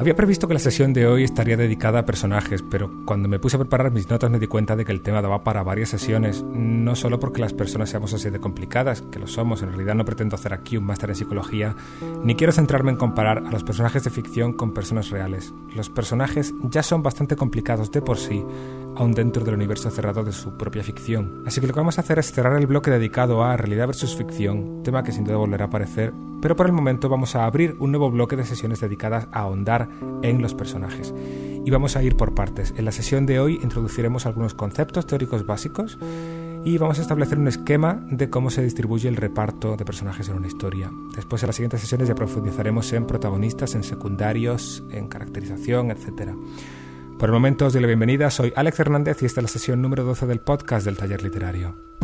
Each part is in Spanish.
Había previsto que la sesión de hoy estaría dedicada a personajes, pero cuando me puse a preparar mis notas me di cuenta de que el tema daba para varias sesiones, no solo porque las personas seamos así de complicadas, que lo somos, en realidad no pretendo hacer aquí un máster en psicología, ni quiero centrarme en comparar a los personajes de ficción con personas reales. Los personajes ya son bastante complicados de por sí, aún dentro del universo cerrado de su propia ficción. Así que lo que vamos a hacer es cerrar el bloque dedicado a realidad versus ficción, tema que sin duda volverá a aparecer, pero por el momento vamos a abrir un nuevo bloque de sesiones dedicadas a ahondar en los personajes. Y vamos a ir por partes. En la sesión de hoy introduciremos algunos conceptos teóricos básicos y vamos a establecer un esquema de cómo se distribuye el reparto de personajes en una historia. Después en las siguientes sesiones ya profundizaremos en protagonistas, en secundarios, en caracterización, etc. Por el momento os doy la bienvenida, soy Alex Hernández y esta es la sesión número 12 del podcast del taller literario.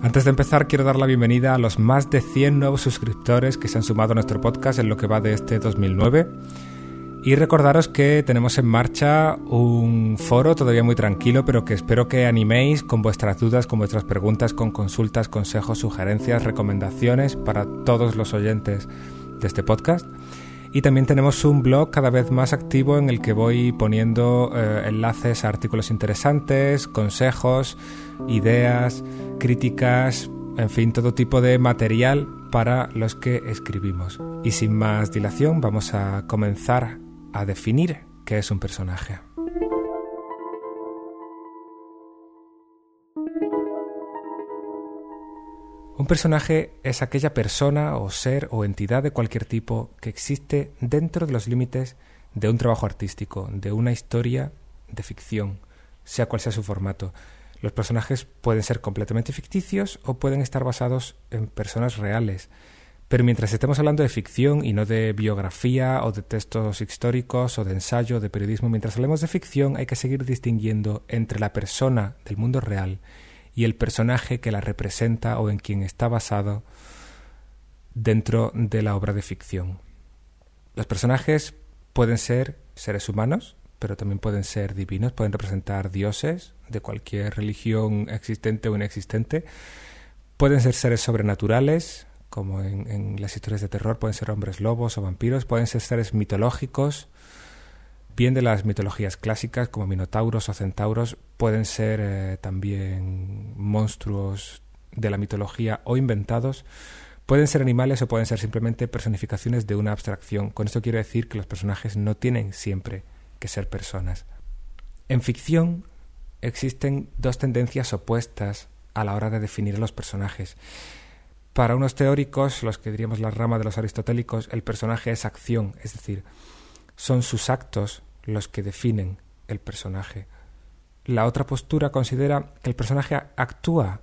Antes de empezar, quiero dar la bienvenida a los más de 100 nuevos suscriptores que se han sumado a nuestro podcast en lo que va de este 2009. Y recordaros que tenemos en marcha un foro todavía muy tranquilo, pero que espero que animéis con vuestras dudas, con vuestras preguntas, con consultas, consejos, sugerencias, recomendaciones para todos los oyentes de este podcast. Y también tenemos un blog cada vez más activo en el que voy poniendo eh, enlaces a artículos interesantes, consejos, ideas, críticas, en fin, todo tipo de material para los que escribimos. Y sin más dilación, vamos a comenzar a definir qué es un personaje. Un personaje es aquella persona o ser o entidad de cualquier tipo que existe dentro de los límites de un trabajo artístico, de una historia de ficción, sea cual sea su formato. Los personajes pueden ser completamente ficticios o pueden estar basados en personas reales. Pero mientras estemos hablando de ficción y no de biografía o de textos históricos o de ensayo o de periodismo, mientras hablemos de ficción hay que seguir distinguiendo entre la persona del mundo real y el personaje que la representa o en quien está basado dentro de la obra de ficción. Los personajes pueden ser seres humanos, pero también pueden ser divinos, pueden representar dioses de cualquier religión existente o inexistente, pueden ser seres sobrenaturales, como en, las historias de terror, pueden ser hombres lobos o vampiros, pueden ser seres mitológicos, bien de las mitologías clásicas como minotauros o centauros, pueden ser eh, también monstruos de la mitología o inventados, pueden ser animales o pueden ser simplemente personificaciones de una abstracción. Con esto quiero decir que los personajes no tienen siempre que ser personas. En ficción existen dos tendencias opuestas a la hora de definir a los personajes. Para unos teóricos, los que diríamos la rama de los aristotélicos, el personaje es acción, es decir, son sus actos los que definen el personaje. La otra postura considera que el personaje actúa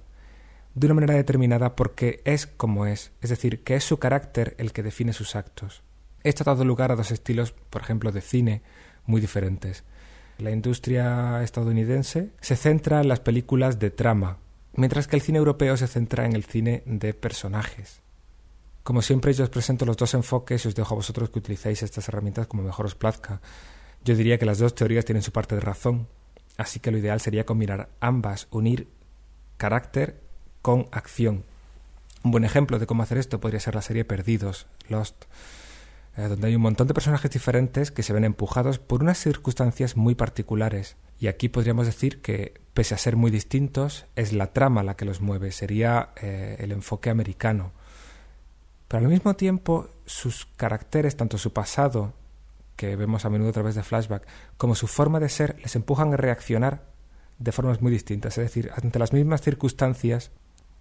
de una manera determinada porque es como es, es decir, que es su carácter el que define sus actos. Esto ha dado lugar a dos estilos, por ejemplo, de cine muy diferentes. La industria estadounidense se centra en las películas de trama, mientras que el cine europeo se centra en el cine de personajes. Como siempre, yo os presento los dos enfoques y os dejo a vosotros que utilicéis estas herramientas como mejor os plazca. Yo diría que las dos teorías tienen su parte de razón, así que lo ideal sería combinar ambas, unir carácter con acción. Un buen ejemplo de cómo hacer esto podría ser la serie Perdidos, Lost, eh, donde hay un montón de personajes diferentes que se ven empujados por unas circunstancias muy particulares. Y aquí podríamos decir que, pese a ser muy distintos, es la trama la que los mueve, sería eh, el enfoque americano. Pero al mismo tiempo, sus caracteres, tanto su pasado que vemos a menudo a través de flashback, como su forma de ser, les empujan a reaccionar de formas muy distintas. Es decir, ante las mismas circunstancias,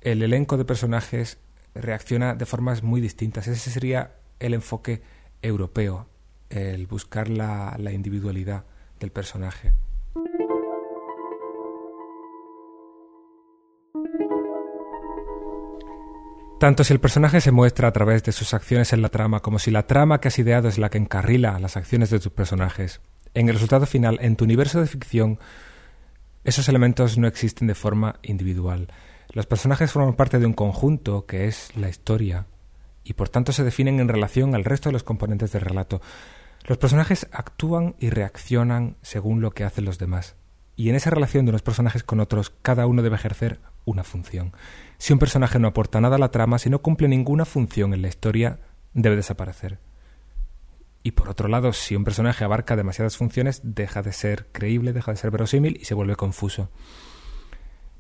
el elenco de personajes reacciona de formas muy distintas. Ese sería el enfoque europeo, el buscar la, la individualidad del personaje. Tanto si el personaje se muestra a través de sus acciones en la trama como si la trama que has ideado es la que encarrila las acciones de tus personajes, en el resultado final, en tu universo de ficción, esos elementos no existen de forma individual. Los personajes forman parte de un conjunto que es la historia y por tanto se definen en relación al resto de los componentes del relato. Los personajes actúan y reaccionan según lo que hacen los demás. Y en esa relación de unos personajes con otros, cada uno debe ejercer una función. Si un personaje no aporta nada a la trama, si no cumple ninguna función en la historia, debe desaparecer. Y por otro lado, si un personaje abarca demasiadas funciones, deja de ser creíble, deja de ser verosímil y se vuelve confuso.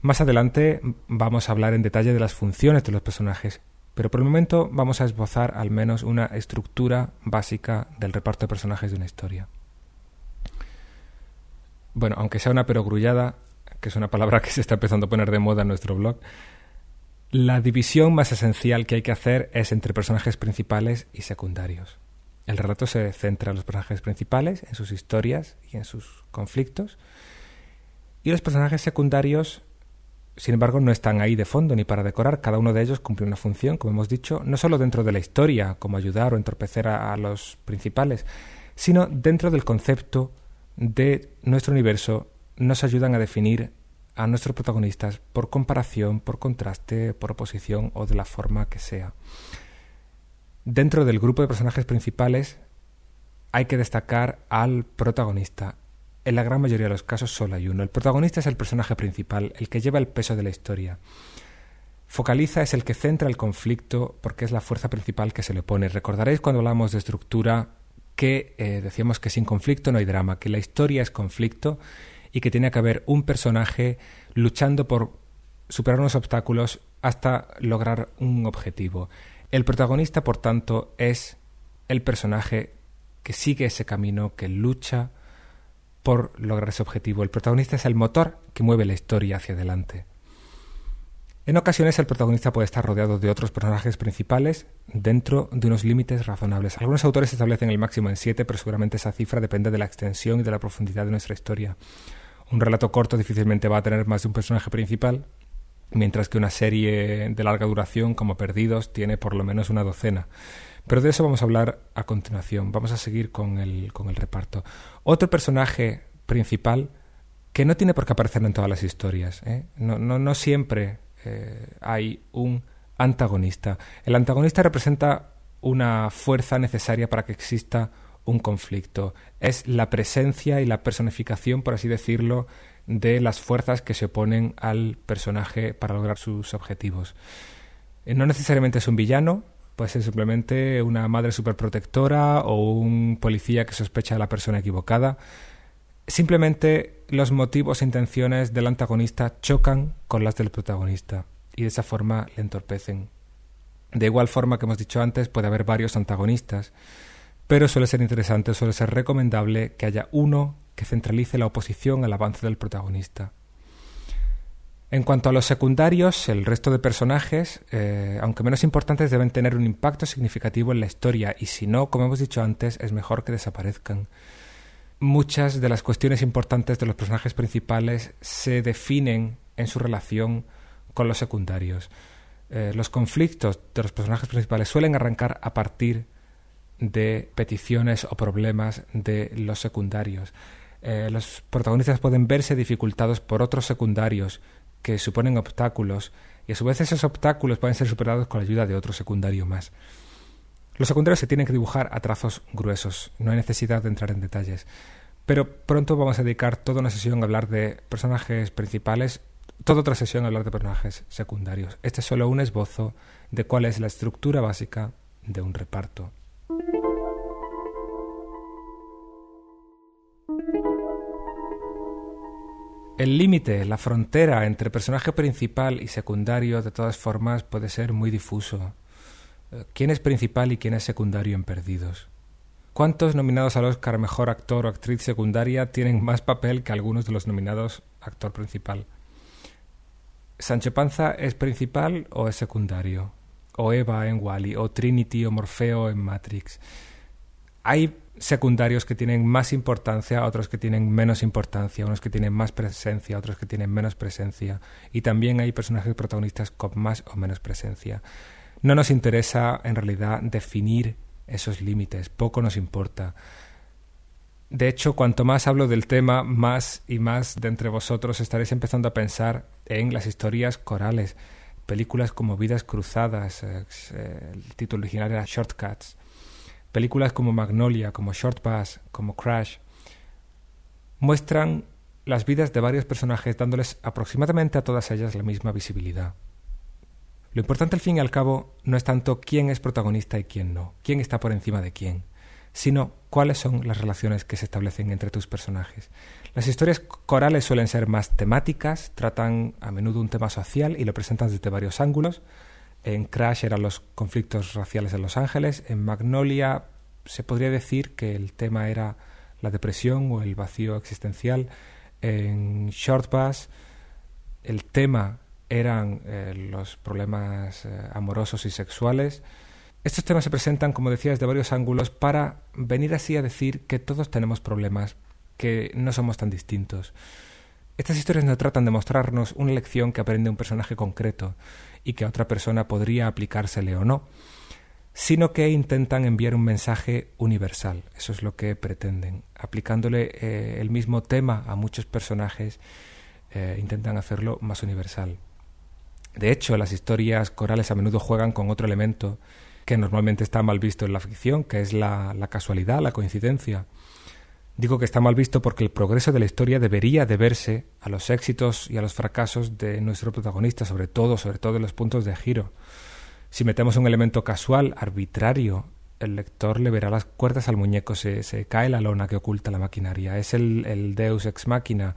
Más adelante vamos a hablar en detalle de las funciones de los personajes, pero por el momento vamos a esbozar al menos una estructura básica del reparto de personajes de una historia. Bueno, aunque sea una perogrullada, que es una palabra que se está empezando a poner de moda en nuestro blog, la división más esencial que hay que hacer es entre personajes principales y secundarios. El relato se centra en los personajes principales, en sus historias y en sus conflictos. Y los personajes secundarios, sin embargo, no están ahí de fondo ni para decorar. Cada uno de ellos cumple una función, como hemos dicho, no solo dentro de la historia, como ayudar o entorpecer a, los principales, sino dentro del concepto de nuestro universo, nos ayudan a definir a nuestros protagonistas por comparación, por contraste, por oposición o de la forma que sea. Dentro del grupo de personajes principales hay que destacar al protagonista. En la gran mayoría de los casos solo hay uno. El protagonista es el personaje principal, el que lleva el peso de la historia. Focaliza es el que centra el conflicto porque es la fuerza principal que se le pone. Recordaréis cuando hablamos de estructura que eh, decíamos que sin conflicto no hay drama, que la historia es conflicto y que tiene que haber un personaje luchando por superar unos obstáculos hasta lograr un objetivo. El protagonista, por tanto, es el personaje que sigue ese camino, que lucha por lograr ese objetivo. El protagonista es el motor que mueve la historia hacia adelante. En ocasiones el protagonista puede estar rodeado de otros personajes principales dentro de unos límites razonables. Algunos autores establecen el máximo en siete, pero seguramente esa cifra depende de la extensión y de la profundidad de nuestra historia. Un relato corto difícilmente va a tener más de un personaje principal, mientras que una serie de larga duración como Perdidos tiene por lo menos una docena. Pero de eso vamos a hablar a continuación. Vamos a seguir con el, con el reparto. Otro personaje principal que no tiene por qué aparecer en todas las historias. ¿eh? No, no, no, siempre eh, hay un antagonista. El antagonista representa una fuerza necesaria para que exista un conflicto. Es la presencia y la personificación, por así decirlo, de las fuerzas que se oponen al personaje para lograr sus objetivos. Eh, no necesariamente es un villano, puede ser simplemente una madre superprotectora o un policía que sospecha a la persona equivocada. Simplemente los motivos e intenciones del antagonista chocan con las del protagonista y de esa forma le entorpecen. De igual forma que hemos dicho antes, puede haber varios antagonistas, pero suele ser interesante, suele ser recomendable que haya uno que centralice la oposición al avance del protagonista. En cuanto a los secundarios, el resto de personajes, eh, aunque menos importantes, deben tener un impacto significativo en la historia y si no, como hemos dicho antes, es mejor que desaparezcan. Muchas de las cuestiones importantes de los personajes principales se definen en su relación con los secundarios. Eh, los conflictos de los personajes principales suelen arrancar a partir de peticiones o problemas de los secundarios. Eh, los protagonistas pueden verse dificultados por otros secundarios que suponen obstáculos y a su vez esos obstáculos pueden ser superados con la ayuda de otro secundario más. Los secundarios se tienen que dibujar a trazos gruesos, no hay necesidad de entrar en detalles. Pero pronto vamos a dedicar toda una sesión a hablar de personajes principales, toda otra sesión a hablar de personajes secundarios. Este es solo un esbozo de cuál es la estructura básica de un reparto. El límite, la frontera entre personaje principal y secundario, de todas formas, puede ser muy difuso. Eh, ¿Quién es principal y quién es secundario en Perdidos? ¿Cuántos nominados al Oscar Mejor Actor o Actriz Secundaria tienen más papel que algunos de los nominados Actor Principal? ¿Sancho Panza es principal o es secundario? ¿O Eva en Wally? ¿O Trinity o Morfeo en Matrix? Hay secundarios que tienen más importancia, otros que tienen menos importancia, unos que tienen más presencia, otros que tienen menos presencia, y también hay personajes protagonistas con más o menos presencia. No nos interesa en realidad definir esos límites, poco nos importa. De hecho, cuanto más hablo del tema, más y más de entre vosotros estaréis empezando a pensar en las historias corales, películas como Vidas Cruzadas, eh, el título original era Shortcuts, películas como Magnolia, como Short Pass, como Crash, muestran las vidas de varios personajes dándoles aproximadamente a todas ellas la misma visibilidad. Lo importante al fin y al cabo no es tanto quién es protagonista y quién no, quién está por encima de quién, sino cuáles son las relaciones que se establecen entre tus personajes. Las historias corales suelen ser más temáticas, tratan a menudo un tema social y lo presentan desde varios ángulos. En Crash eran los conflictos raciales en Los Ángeles, en Magnolia se podría decir que el tema era la depresión o el vacío existencial. En Short el tema eran eh, los problemas eh, amorosos y sexuales. Estos temas se presentan, como decía, desde varios ángulos para venir así a decir que todos tenemos problemas, que no somos tan distintos. Estas historias no tratan de mostrarnos una lección que aprende un personaje concreto y que a otra persona podría aplicársele o no, sino que intentan enviar un mensaje universal. Eso es lo que pretenden. Aplicándole eh, el mismo tema a muchos personajes, intentan hacerlo más universal. De hecho, las historias corales a menudo juegan con otro elemento que normalmente está mal visto en la ficción, que es la, casualidad, la coincidencia. Digo que está mal visto porque el progreso de la historia debería deberse a los éxitos y a los fracasos de nuestro protagonista, sobre todo, sobre todo en los puntos de giro. Si metemos un elemento casual, arbitrario, el lector le verá las cuerdas al muñeco, se, cae la lona que oculta la maquinaria. Es el, deus ex machina.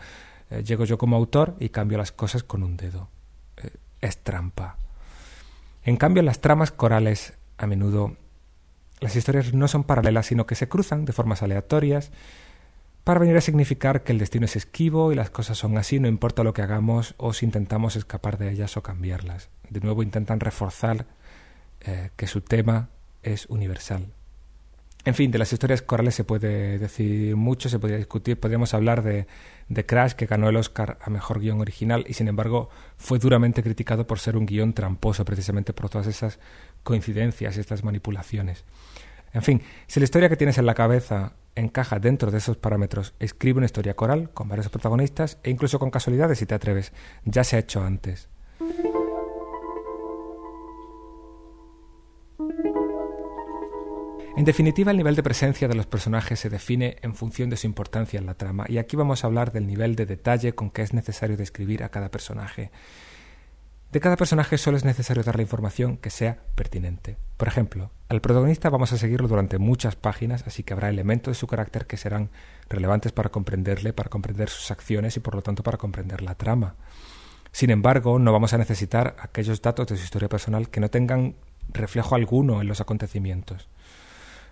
Eh, llego yo como autor y cambio las cosas con un dedo es trampa. En cambio, las tramas corales, a menudo, las historias no son paralelas, sino que se cruzan de formas aleatorias para venir a significar que el destino es esquivo y las cosas son así, no importa lo que hagamos o si intentamos escapar de ellas o cambiarlas. De nuevo intentan reforzar eh, que su tema es universal. En fin, de las historias corales se puede decir mucho, se podría discutir, podríamos hablar de, de Crash, que ganó el Oscar a Mejor Guión Original y sin embargo fue duramente criticado por ser un guion tramposo, precisamente por todas esas coincidencias estas manipulaciones. En fin, si la historia que tienes en la cabeza encaja dentro de esos parámetros, escribe una historia coral con varios protagonistas e incluso con casualidades si te atreves. Ya se ha hecho antes. En definitiva, el nivel de presencia de los personajes se define en función de su importancia en la trama, y aquí vamos a hablar del nivel de detalle con que es necesario describir a cada personaje. De cada personaje solo es necesario dar la información que sea pertinente. Por ejemplo, al protagonista vamos a seguirlo durante muchas páginas, así que habrá elementos de su carácter que serán relevantes para comprenderle, para comprender sus acciones y por lo tanto para comprender la trama. Sin embargo, no vamos a necesitar aquellos datos de su historia personal que no tengan reflejo alguno en los acontecimientos.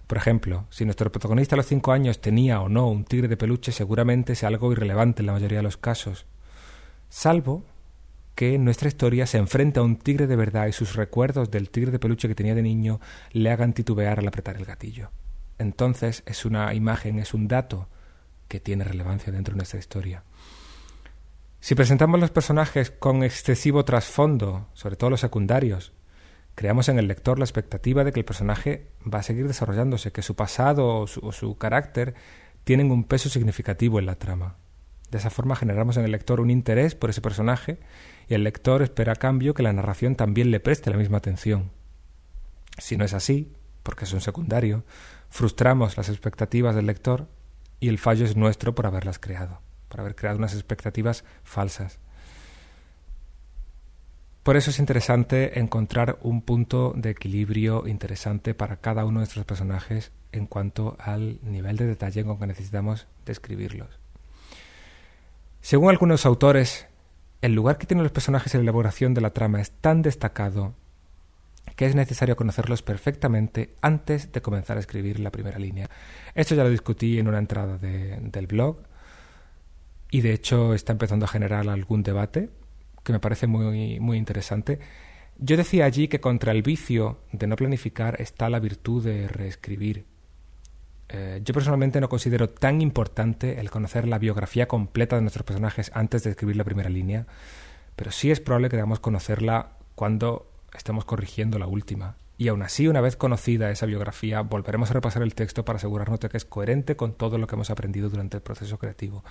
Por ejemplo, si nuestro protagonista a los cinco años tenía o no un tigre de peluche, seguramente sea algo irrelevante en la mayoría de los casos. Salvo que nuestra historia se enfrenta a un tigre de verdad y sus recuerdos del tigre de peluche que tenía de niño le hagan titubear al apretar el gatillo. Entonces es una imagen, es un dato que tiene relevancia dentro de nuestra historia. Si presentamos los personajes con excesivo trasfondo, sobre todo los secundarios, creamos en el lector la expectativa de que el personaje va a seguir desarrollándose, que su pasado o su, carácter tienen un peso significativo en la trama. De esa forma generamos en el lector un interés por ese personaje y el lector espera a cambio que la narración también le preste la misma atención. Si no es así, porque es un secundario, frustramos las expectativas del lector y el fallo es nuestro por haberlas creado, por haber creado unas expectativas falsas. Por eso es interesante encontrar un punto de equilibrio interesante para cada uno de nuestros personajes en cuanto al nivel de detalle con que necesitamos describirlos. Según algunos autores, el lugar que tienen los personajes en la elaboración de la trama es tan destacado que es necesario conocerlos perfectamente antes de comenzar a escribir la primera línea. Esto ya lo discutí en una entrada del blog y de hecho está empezando a generar algún debate que me parece muy, muy interesante. Yo decía allí que contra el vicio de no planificar está la virtud de reescribir. Eh, yo personalmente no considero tan importante el conocer la biografía completa de nuestros personajes antes de escribir la primera línea, pero sí es probable que debamos conocerla cuando estemos corrigiendo la última. Y aún así, una vez conocida esa biografía, volveremos a repasar el texto para asegurarnos de que es coherente con todo lo que hemos aprendido durante el proceso creativo.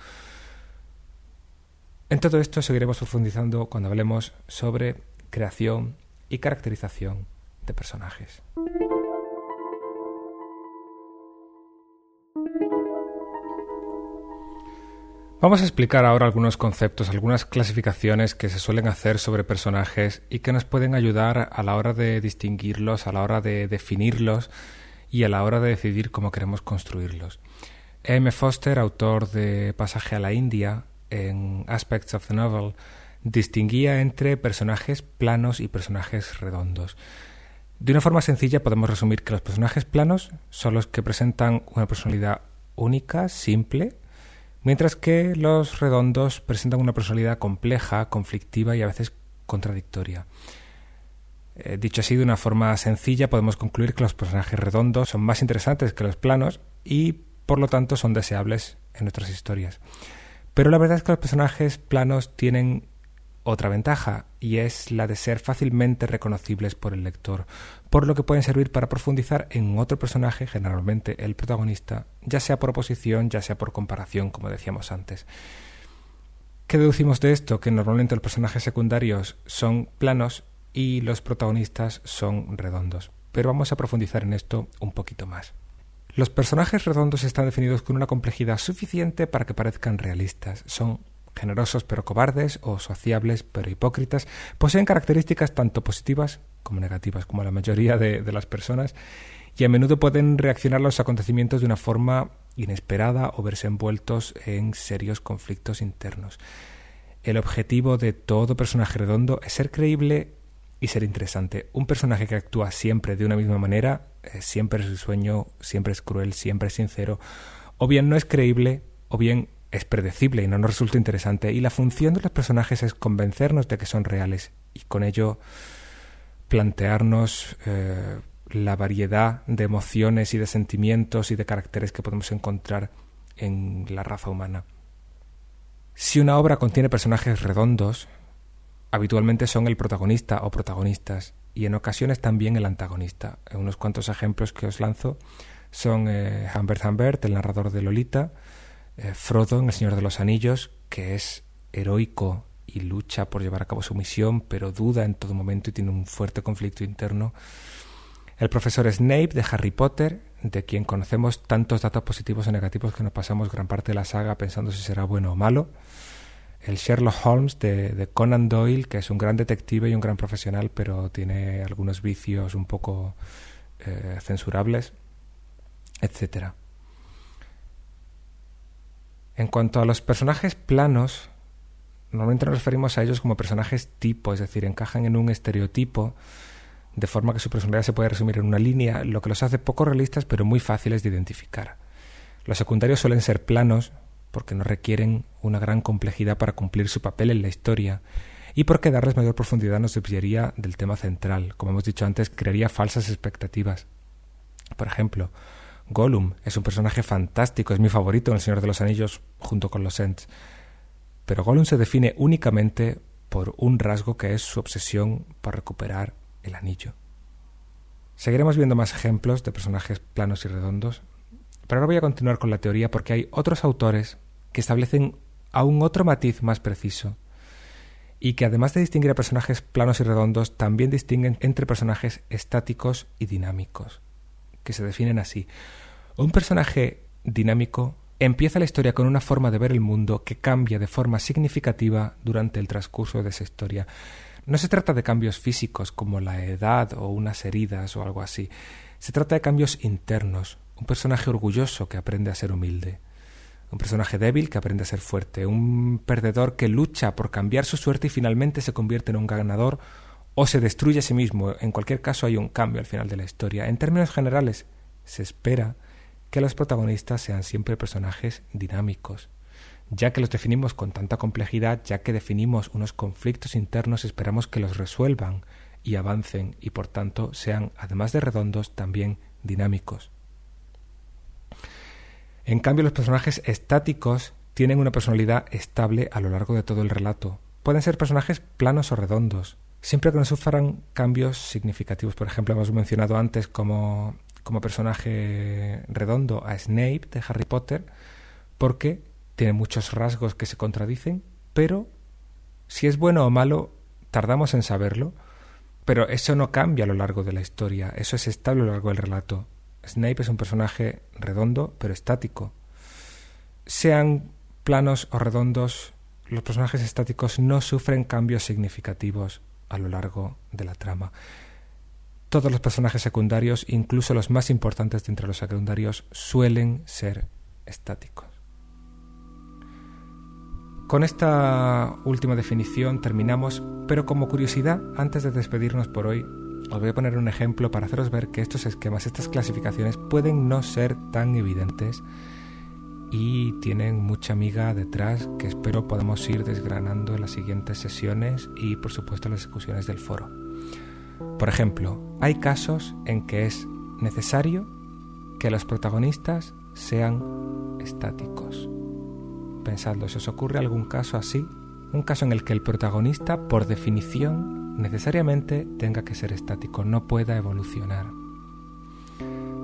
En todo esto seguiremos profundizando cuando hablemos sobre creación y caracterización de personajes. Vamos a explicar ahora algunos conceptos, algunas clasificaciones que se suelen hacer sobre personajes y que nos pueden ayudar a la hora de distinguirlos, a la hora de definirlos y a la hora de decidir cómo queremos construirlos. M. Foster, autor de Pasaje a la India, en Aspects of the Novel, distinguía entre personajes planos y personajes redondos. De una forma sencilla podemos resumir que los personajes planos son los que presentan una personalidad única, simple, mientras que los redondos presentan una personalidad compleja, conflictiva y a veces contradictoria. Eh, dicho así, de una forma sencilla, podemos concluir que los personajes redondos son más interesantes que los planos y, por lo tanto, son deseables en nuestras historias. Pero la verdad es que los personajes planos tienen otra ventaja, y es la de ser fácilmente reconocibles por el lector, por lo que pueden servir para profundizar en otro personaje, generalmente el protagonista, ya sea por oposición, ya sea por comparación, como decíamos antes. ¿Qué deducimos de esto? Que normalmente los personajes secundarios son planos y los protagonistas son redondos. Pero vamos a profundizar en esto un poquito más. Los personajes redondos están definidos con una complejidad suficiente para que parezcan realistas. Son generosos pero cobardes o sociables pero hipócritas, poseen características tanto positivas como negativas, como la mayoría de, las personas, y a menudo pueden reaccionar a los acontecimientos de una forma inesperada o verse envueltos en serios conflictos internos. El objetivo de todo personaje redondo es ser creíble y ser interesante. Un personaje que actúa siempre de una misma manera, eh, siempre es sueño, siempre es cruel, siempre es sincero, o bien no es creíble, o bien es predecible y no nos resulta interesante. Y la función de los personajes es convencernos de que son reales y con ello plantearnos eh, la variedad de emociones y de sentimientos y de caracteres que podemos encontrar en la raza humana. Si una obra contiene personajes redondos, habitualmente son el protagonista o protagonistas y en ocasiones también el antagonista. Unos cuantos ejemplos que os lanzo son eh, Humbert Humbert, el narrador de Lolita, eh, Frodo en El Señor de los Anillos, que es heroico y lucha por llevar a cabo su misión, pero duda en todo momento y tiene un fuerte conflicto interno. El profesor Snape de Harry Potter, de quien conocemos tantos datos positivos o negativos que nos pasamos gran parte de la saga pensando si será bueno o malo. El Sherlock Holmes de, Conan Doyle, que es un gran detective y un gran profesional, pero tiene algunos vicios un poco eh, censurables, etcétera. En cuanto a los personajes planos, normalmente nos referimos a ellos como personajes tipo, es decir, encajan en un estereotipo, de forma que su personalidad se puede resumir en una línea, lo que los hace poco realistas pero muy fáciles de identificar. Los secundarios suelen ser planos, porque no requieren una gran complejidad para cumplir su papel en la historia, y porque darles mayor profundidad nos desviaría del tema central. Como hemos dicho antes, crearía falsas expectativas. Por ejemplo, Gollum es un personaje fantástico, es mi favorito en El Señor de los Anillos junto con los Ents. Pero Gollum se define únicamente por un rasgo que es su obsesión por recuperar el anillo. Seguiremos viendo más ejemplos de personajes planos y redondos, pero ahora voy a continuar con la teoría porque hay otros autores que establecen aún otro matiz más preciso y que además de distinguir a personajes planos y redondos, también distinguen entre personajes estáticos y dinámicos que se definen así. Un personaje dinámico empieza la historia con una forma de ver el mundo que cambia de forma significativa durante el transcurso de esa historia. No se trata de cambios físicos como la edad o unas heridas o algo así. Se trata de cambios internos. Un personaje orgulloso que aprende a ser humilde. Un personaje débil que aprende a ser fuerte. Un perdedor que lucha por cambiar su suerte y finalmente se convierte en un ganador o se destruye a sí mismo. En cualquier caso hay un cambio al final de la historia. En términos generales, se espera que los protagonistas sean siempre personajes dinámicos. Ya que los definimos con tanta complejidad, ya que definimos unos conflictos internos, esperamos que los resuelvan y avancen y por tanto sean, además de redondos, también dinámicos. En cambio, los personajes estáticos tienen una personalidad estable a lo largo de todo el relato. Pueden ser personajes planos o redondos, siempre que no sufran cambios significativos. Por ejemplo, hemos mencionado antes como, como personaje redondo a Snape de Harry Potter, porque tiene muchos rasgos que se contradicen, pero si es bueno o malo, tardamos en saberlo, pero eso no cambia a lo largo de la historia, eso es estable a lo largo del relato. Snape es un personaje redondo, pero estático. Sean planos o redondos, los personajes estáticos no sufren cambios significativos a lo largo de la trama. Todos los personajes secundarios, incluso los más importantes de entre los secundarios, suelen ser estáticos. Con esta última definición terminamos, pero como curiosidad, antes de despedirnos por hoy, os voy a poner un ejemplo para haceros ver que estos esquemas, estas clasificaciones pueden no ser tan evidentes y tienen mucha amiga detrás que espero podamos ir desgranando en las siguientes sesiones y por supuesto en las discusiones del foro. Por ejemplo, hay casos en que es necesario que los protagonistas sean estáticos. Pensadlo, si os ocurre algún caso así, un caso en el que el protagonista, por definición, necesariamente tenga que ser estático, no pueda evolucionar.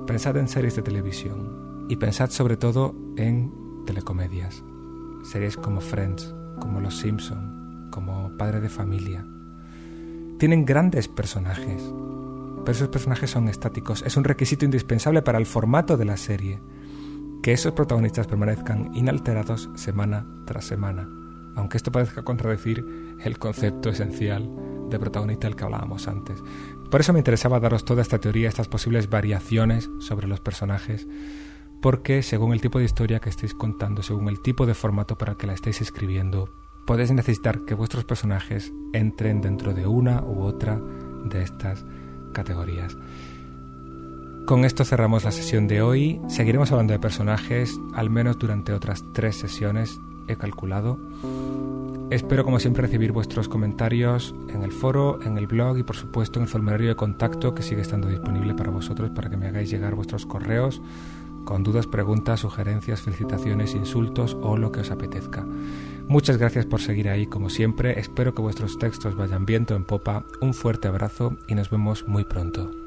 Pensad en series de televisión, y pensad sobre todo en telecomedias, series como Friends, como Los Simpson, como Padre de Familia. Tienen grandes personajes, pero esos personajes son estáticos. Es un requisito indispensable para el formato de la serie que esos protagonistas permanezcan inalterados semana tras semana, aunque esto parezca contradecir el concepto esencial de protagonista del que hablábamos antes. Por eso me interesaba daros toda esta teoría, estas posibles variaciones sobre los personajes, porque según el tipo de historia que estéis contando, según el tipo de formato para el que la estéis escribiendo, podéis necesitar que vuestros personajes entren dentro de una u otra de estas categorías. Con esto cerramos la sesión de hoy. Seguiremos hablando de personajes, al menos durante otras tres sesiones, he calculado. Espero como siempre recibir vuestros comentarios en el foro, en el blog y por supuesto en el formulario de contacto que sigue estando disponible para vosotros para que me hagáis llegar vuestros correos con dudas, preguntas, sugerencias, felicitaciones, insultos o lo que os apetezca. Muchas gracias por seguir ahí como siempre, espero que vuestros textos vayan viento en popa, un fuerte abrazo y nos vemos muy pronto.